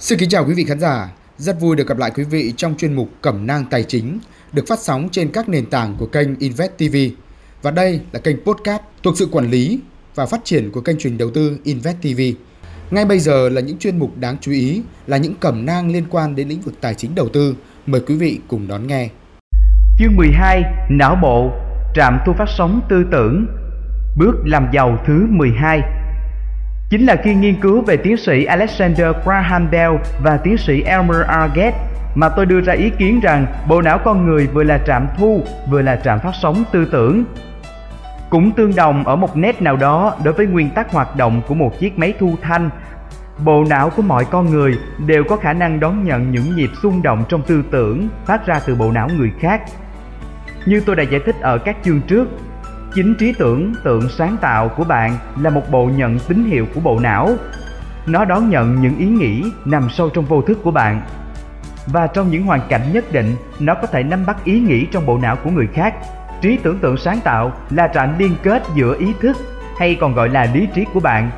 Xin kính chào quý vị khán giả, rất vui được gặp lại quý vị trong chuyên mục Cẩm nang tài chính được phát sóng trên các nền tảng của kênh Invest TV. Và đây là kênh podcast thuộc sự quản lý và phát triển của kênh truyền đầu tư Invest TV. Ngay bây giờ là những chuyên mục đáng chú ý, là những cẩm nang liên quan đến lĩnh vực tài chính đầu tư. Mời quý vị cùng đón nghe. Chương 12: Não bộ, trạm thu phát sóng tư tưởng. Bước làm giàu thứ 12 chính là khi nghiên cứu về tiến sĩ Alexander Graham Bell và tiến sĩ Elmer R. Gates mà tôi đưa ra ý kiến rằng bộ não con người vừa là trạm thu vừa là trạm phát sóng tư tưởng. Cũng tương đồng ở một nét nào đó đối với nguyên tắc hoạt động của một chiếc máy thu thanh, bộ não của mọi con người đều có khả năng đón nhận những nhịp xung động trong tư tưởng phát ra từ bộ não người khác. Như tôi đã giải thích ở các chương trước, Chính trí tưởng tượng sáng tạo của bạn là một bộ nhận tín hiệu của bộ não. Nó đón nhận những ý nghĩ nằm sâu trong vô thức của bạn. Và trong những hoàn cảnh nhất định, nó có thể nắm bắt ý nghĩ trong bộ não của người khác. Trí tưởng tượng sáng tạo là trạm liên kết giữa ý thức hay còn gọi là lý trí của bạn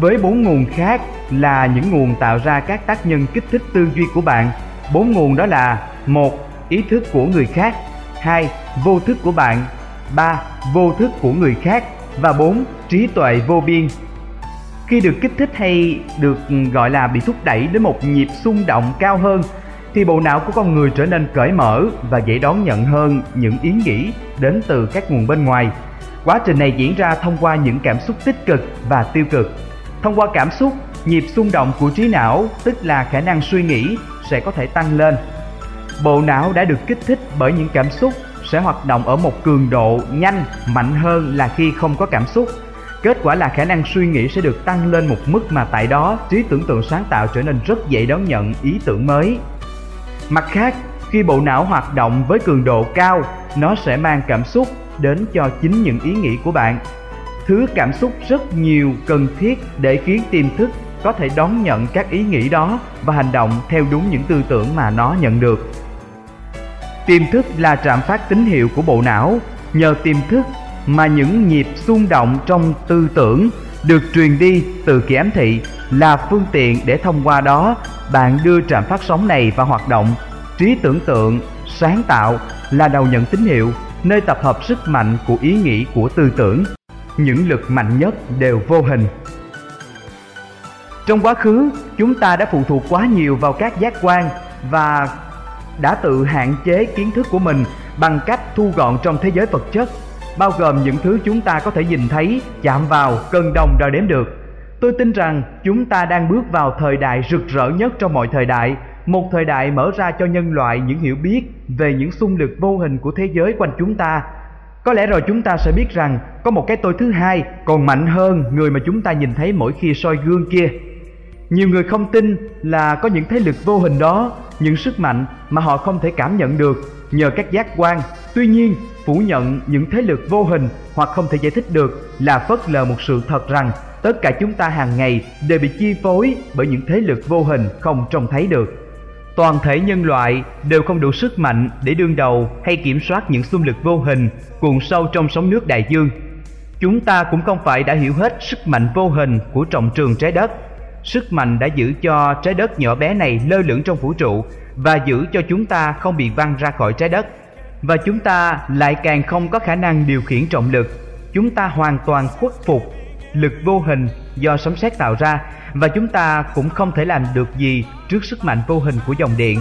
với bốn nguồn khác là những nguồn tạo ra các tác nhân kích thích tư duy của bạn. Bốn nguồn đó là một Ý thức của người khác hai Vô thức của bạn 3. Vô thức của người khác và 4. Trí tuệ vô biên. Khi được kích thích hay được ừ, gọi là bị thúc đẩy đến một nhịp xung động cao hơn thì bộ não của con người trở nên cởi mở và dễ đón nhận hơn những ý nghĩ đến từ các nguồn bên ngoài. Quá trình này diễn ra thông qua những cảm xúc tích cực và tiêu cực. Thông qua cảm xúc, nhịp xung động của trí não, tức là khả năng suy nghĩ sẽ có thể tăng lên. Bộ não đã được kích thích bởi những cảm xúc sẽ hoạt động ở một cường độ nhanh, mạnh hơn là khi không có cảm xúc. Kết quả là khả năng suy nghĩ sẽ được tăng lên một mức mà tại đó trí tưởng tượng sáng tạo trở nên rất dễ đón nhận ý tưởng mới. Mặt khác, khi bộ não hoạt động với cường độ cao, nó sẽ mang cảm xúc đến cho chính những ý nghĩ của bạn. Thứ cảm xúc rất nhiều cần thiết để khiến tiềm thức có thể đón nhận các ý nghĩ đó và hành động theo đúng những tư tưởng mà nó nhận được. Tiềm thức là trạm phát tín hiệu của bộ não, nhờ tiềm thức mà những nhịp xung động trong tư tưởng được truyền đi từ kỳ ám thị là phương tiện để thông qua đó bạn đưa trạm phát sóng này vào hoạt động. Trí tưởng tượng, sáng tạo là đầu nhận tín hiệu, nơi tập hợp sức mạnh của ý nghĩ của tư tưởng. Những lực mạnh nhất đều vô hình. Trong quá khứ, chúng ta đã phụ thuộc quá nhiều vào các giác quan và đã tự hạn chế kiến thức của mình bằng cách thu gọn trong thế giới vật chất, bao gồm những thứ chúng ta có thể nhìn thấy, chạm vào, cân đồng đo đếm được. Tôi tin rằng chúng ta đang bước vào thời đại rực rỡ nhất trong mọi thời đại, một thời đại mở ra cho nhân loại những hiểu biết về những xung lực vô hình của thế giới quanh chúng ta. Có lẽ rồi chúng ta sẽ biết rằng có một cái tôi thứ hai còn mạnh hơn người mà chúng ta nhìn thấy mỗi khi soi gương kia. Nhiều người không tin là có những thế lực vô hình đó, những sức mạnh mà họ không thể cảm nhận được nhờ các giác quan. Tuy nhiên, phủ nhận những thế lực vô hình hoặc không thể giải thích được là phớt lờ một sự thật rằng tất cả chúng ta hàng ngày đều bị chi phối bởi những thế lực vô hình không trông thấy được. Toàn thể nhân loại đều không đủ sức mạnh để đương đầu hay kiểm soát những xung lực vô hình cuộn sâu trong sóng nước đại dương. Chúng ta cũng không phải đã hiểu hết sức mạnh vô hình của trọng trường trái đất Sức mạnh đã giữ cho trái đất nhỏ bé này lơ lửng trong vũ trụ và giữ cho chúng ta không bị văng ra khỏi trái đất. Và chúng ta lại càng không có khả năng điều khiển trọng lực. Chúng ta hoàn toàn khuất phục lực vô hình do sấm sét tạo ra và chúng ta cũng không thể làm được gì trước sức mạnh vô hình của dòng điện.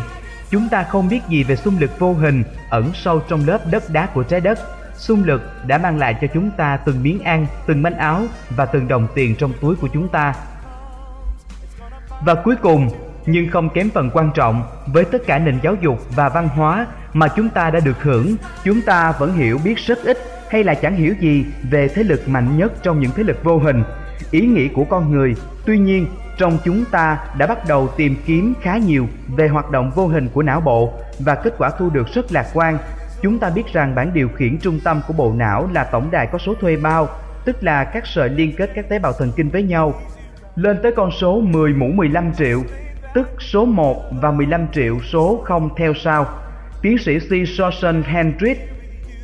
Chúng ta không biết gì về xung lực vô hình ẩn sâu trong lớp đất đá của trái đất. Xung lực đã mang lại cho chúng ta từng miếng ăn, từng manh áo và từng đồng tiền trong túi của chúng ta và cuối cùng, nhưng không kém phần quan trọng, với tất cả nền giáo dục và văn hóa mà chúng ta đã được hưởng, chúng ta vẫn hiểu biết rất ít hay là chẳng hiểu gì về thế lực mạnh nhất trong những thế lực vô hình, ý nghĩ của con người. Tuy nhiên, trong chúng ta đã bắt đầu tìm kiếm khá nhiều về hoạt động vô hình của não bộ và kết quả thu được rất lạc quan. Chúng ta biết rằng bản điều khiển trung tâm của bộ não là tổng đài có số thuê bao, tức là các sợi liên kết các tế bào thần kinh với nhau lên tới con số 10 mũ 15 triệu, tức số 1 và 15 triệu số không theo sau. Tiến sĩ C. Sorson Hendricks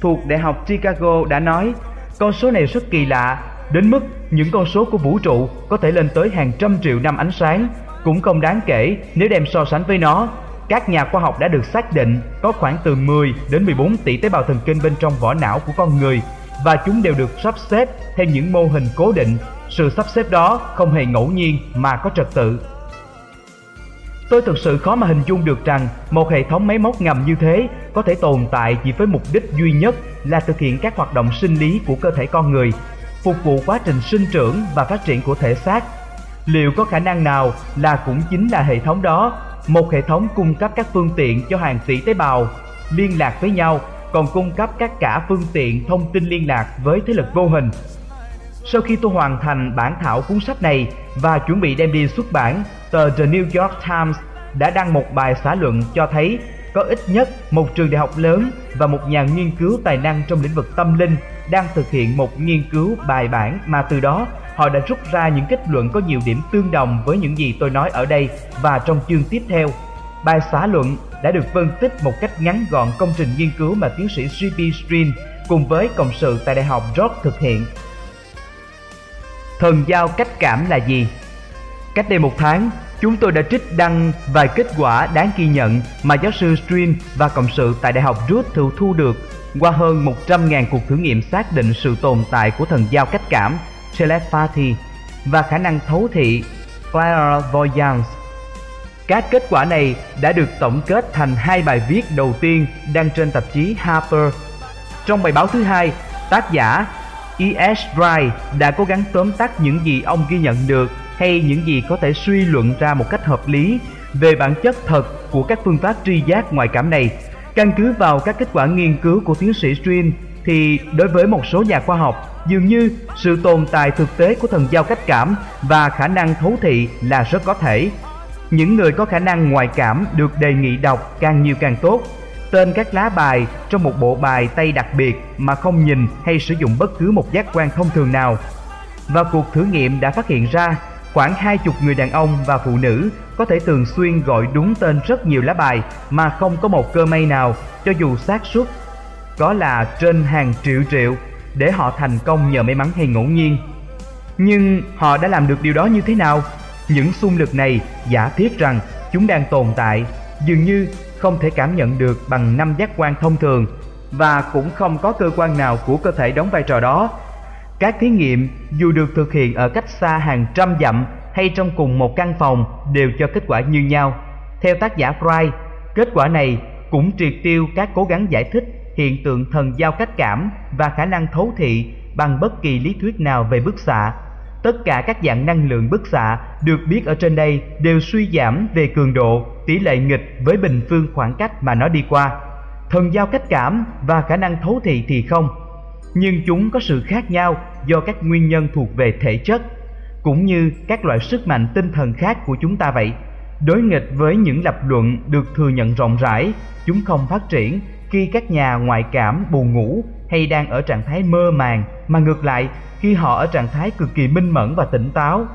thuộc Đại học Chicago đã nói, con số này rất kỳ lạ, đến mức những con số của vũ trụ có thể lên tới hàng trăm triệu năm ánh sáng, cũng không đáng kể nếu đem so sánh với nó. Các nhà khoa học đã được xác định có khoảng từ 10 đến 14 tỷ tế bào thần kinh bên trong vỏ não của con người và chúng đều được sắp xếp theo những mô hình cố định. Sự sắp xếp đó không hề ngẫu nhiên mà có trật tự. Tôi thực sự khó mà hình dung được rằng một hệ thống máy móc ngầm như thế có thể tồn tại chỉ với mục đích duy nhất là thực hiện các hoạt động sinh lý của cơ thể con người, phục vụ quá trình sinh trưởng và phát triển của thể xác. Liệu có khả năng nào là cũng chính là hệ thống đó, một hệ thống cung cấp các phương tiện cho hàng tỷ tế bào liên lạc với nhau, còn cung cấp các cả phương tiện thông tin liên lạc với thế lực vô hình. Sau khi tôi hoàn thành bản thảo cuốn sách này và chuẩn bị đem đi xuất bản, tờ The New York Times đã đăng một bài xã luận cho thấy có ít nhất một trường đại học lớn và một nhà nghiên cứu tài năng trong lĩnh vực tâm linh đang thực hiện một nghiên cứu bài bản mà từ đó họ đã rút ra những kết luận có nhiều điểm tương đồng với những gì tôi nói ở đây và trong chương tiếp theo. Bài xã luận đã được phân tích một cách ngắn gọn công trình nghiên cứu mà tiến sĩ G.P. Strin cùng với cộng sự tại Đại học York thực hiện. Thần giao cách cảm là gì? Cách đây một tháng, chúng tôi đã trích đăng vài kết quả đáng ghi nhận mà giáo sư Stream và cộng sự tại Đại học Ruth thu thu được qua hơn 100.000 cuộc thử nghiệm xác định sự tồn tại của thần giao cách cảm telepathy và khả năng thấu thị clairvoyance. Các kết quả này đã được tổng kết thành hai bài viết đầu tiên đăng trên tạp chí Harper. Trong bài báo thứ hai, tác giả E.S. Wright đã cố gắng tóm tắt những gì ông ghi nhận được hay những gì có thể suy luận ra một cách hợp lý về bản chất thật của các phương pháp tri giác ngoại cảm này. Căn cứ vào các kết quả nghiên cứu của tiến sĩ Strin thì đối với một số nhà khoa học, dường như sự tồn tại thực tế của thần giao cách cảm và khả năng thấu thị là rất có thể. Những người có khả năng ngoại cảm được đề nghị đọc càng nhiều càng tốt. Tên các lá bài trong một bộ bài tay đặc biệt mà không nhìn hay sử dụng bất cứ một giác quan thông thường nào. Và cuộc thử nghiệm đã phát hiện ra khoảng hai chục người đàn ông và phụ nữ có thể thường xuyên gọi đúng tên rất nhiều lá bài mà không có một cơ may nào cho dù xác suất có là trên hàng triệu triệu để họ thành công nhờ may mắn hay ngẫu nhiên. Nhưng họ đã làm được điều đó như thế nào? Những xung lực này giả thiết rằng chúng đang tồn tại, dường như không thể cảm nhận được bằng năm giác quan thông thường và cũng không có cơ quan nào của cơ thể đóng vai trò đó. Các thí nghiệm dù được thực hiện ở cách xa hàng trăm dặm hay trong cùng một căn phòng đều cho kết quả như nhau. Theo tác giả Fry, kết quả này cũng triệt tiêu các cố gắng giải thích hiện tượng thần giao cách cảm và khả năng thấu thị bằng bất kỳ lý thuyết nào về bức xạ. Tất cả các dạng năng lượng bức xạ được biết ở trên đây đều suy giảm về cường độ, tỷ lệ nghịch với bình phương khoảng cách mà nó đi qua. Thần giao cách cảm và khả năng thấu thị thì không. Nhưng chúng có sự khác nhau do các nguyên nhân thuộc về thể chất, cũng như các loại sức mạnh tinh thần khác của chúng ta vậy. Đối nghịch với những lập luận được thừa nhận rộng rãi, chúng không phát triển khi các nhà ngoại cảm buồn ngủ hay đang ở trạng thái mơ màng mà ngược lại khi họ ở trạng thái cực kỳ minh mẫn và tỉnh táo.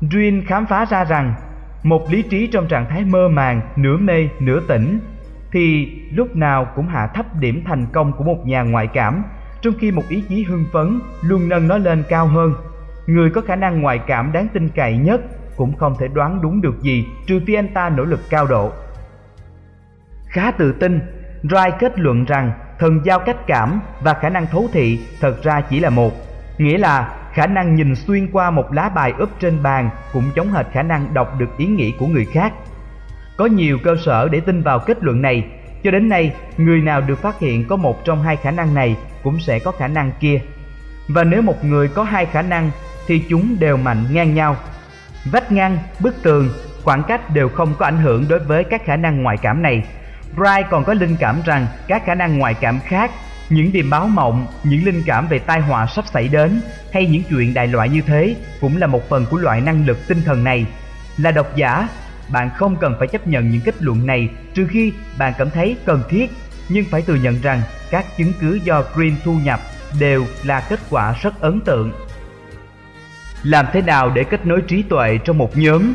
dream khám phá ra rằng một lý trí trong trạng thái mơ màng, nửa mê, nửa tỉnh thì lúc nào cũng hạ thấp điểm thành công của một nhà ngoại cảm, trong khi một ý chí hưng phấn luôn nâng nó lên cao hơn. Người có khả năng ngoại cảm đáng tin cậy nhất cũng không thể đoán đúng được gì trừ phi anh ta nỗ lực cao độ. Khá tự tin, Rai kết luận rằng thần giao cách cảm và khả năng thấu thị thật ra chỉ là một, nghĩa là khả năng nhìn xuyên qua một lá bài úp trên bàn cũng giống hệt khả năng đọc được ý nghĩ của người khác. Có nhiều cơ sở để tin vào kết luận này, cho đến nay người nào được phát hiện có một trong hai khả năng này cũng sẽ có khả năng kia. Và nếu một người có hai khả năng thì chúng đều mạnh ngang nhau. Vách ngăn, bức tường, khoảng cách đều không có ảnh hưởng đối với các khả năng ngoại cảm này Bright còn có linh cảm rằng các khả năng ngoại cảm khác, những điềm báo mộng, những linh cảm về tai họa sắp xảy đến hay những chuyện đại loại như thế cũng là một phần của loại năng lực tinh thần này. Là độc giả, bạn không cần phải chấp nhận những kết luận này trừ khi bạn cảm thấy cần thiết, nhưng phải thừa nhận rằng các chứng cứ do Green thu nhập đều là kết quả rất ấn tượng. Làm thế nào để kết nối trí tuệ trong một nhóm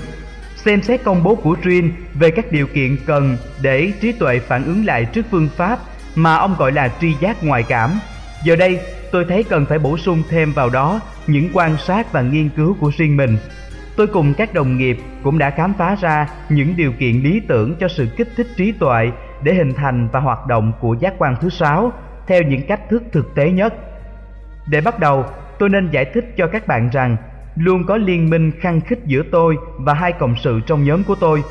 xem xét công bố của Green về các điều kiện cần để trí tuệ phản ứng lại trước phương pháp mà ông gọi là tri giác ngoại cảm. Giờ đây, tôi thấy cần phải bổ sung thêm vào đó những quan sát và nghiên cứu của riêng mình. tôi cùng các đồng nghiệp cũng đã khám phá ra những điều kiện lý tưởng cho sự kích thích trí tuệ để hình thành và hoạt động của giác quan thứ sáu theo những cách thức thực tế nhất. Để bắt đầu, tôi nên giải thích cho các bạn rằng luôn có liên minh khăng khích giữa tôi và hai cộng sự trong nhóm của tôi.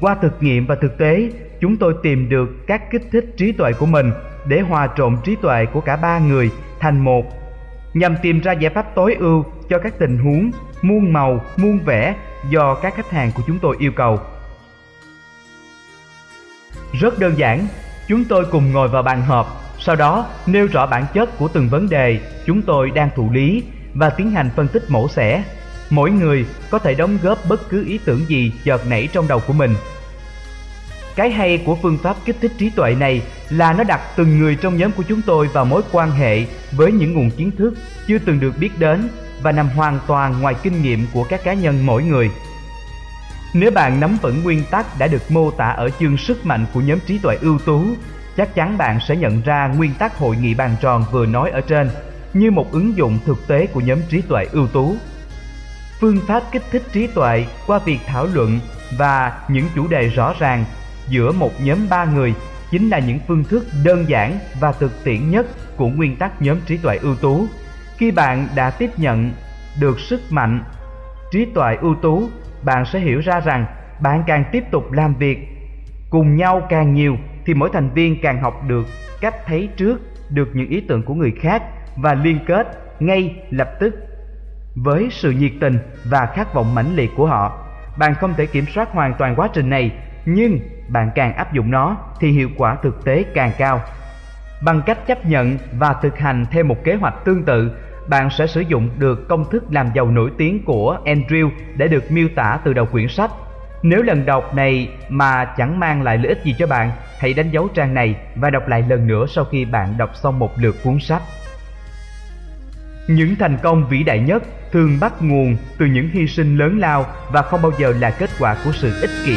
Qua thực nghiệm và thực tế, chúng tôi tìm được các kích thích trí tuệ của mình để hòa trộn trí tuệ của cả ba người thành một nhằm tìm ra giải pháp tối ưu cho các tình huống muôn màu, muôn vẻ do các khách hàng của chúng tôi yêu cầu. Rất đơn giản, chúng tôi cùng ngồi vào bàn họp, sau đó nêu rõ bản chất của từng vấn đề chúng tôi đang thụ lý và tiến hành phân tích mổ xẻ. Mỗi người có thể đóng góp bất cứ ý tưởng gì chợt nảy trong đầu của mình. Cái hay của phương pháp kích thích trí tuệ này là nó đặt từng người trong nhóm của chúng tôi vào mối quan hệ với những nguồn kiến thức chưa từng được biết đến và nằm hoàn toàn ngoài kinh nghiệm của các cá nhân mỗi người. Nếu bạn nắm vững nguyên tắc đã được mô tả ở chương sức mạnh của nhóm trí tuệ ưu tú, chắc chắn bạn sẽ nhận ra nguyên tắc hội nghị bàn tròn vừa nói ở trên như một ứng dụng thực tế của nhóm trí tuệ ưu tú. Phương pháp kích thích trí tuệ qua việc thảo luận và những chủ đề rõ ràng giữa một nhóm ba người chính là những phương thức đơn giản và thực tiễn nhất của nguyên tắc nhóm trí tuệ ưu tú. Khi bạn đã tiếp nhận được sức mạnh trí tuệ ưu tú, bạn sẽ hiểu ra rằng bạn càng tiếp tục làm việc cùng nhau càng nhiều thì mỗi thành viên càng học được cách thấy trước được những ý tưởng của người khác và liên kết ngay lập tức với sự nhiệt tình và khát vọng mãnh liệt của họ. Bạn không thể kiểm soát hoàn toàn quá trình này, nhưng bạn càng áp dụng nó thì hiệu quả thực tế càng cao. Bằng cách chấp nhận và thực hành theo một kế hoạch tương tự, bạn sẽ sử dụng được công thức làm giàu nổi tiếng của Andrew để được miêu tả từ đầu quyển sách. Nếu lần đọc này mà chẳng mang lại lợi ích gì cho bạn, hãy đánh dấu trang này và đọc lại lần nữa sau khi bạn đọc xong một lượt cuốn sách. Những thành công vĩ đại nhất thường bắt nguồn từ những hy sinh lớn lao và không bao giờ là kết quả của sự ích kỷ.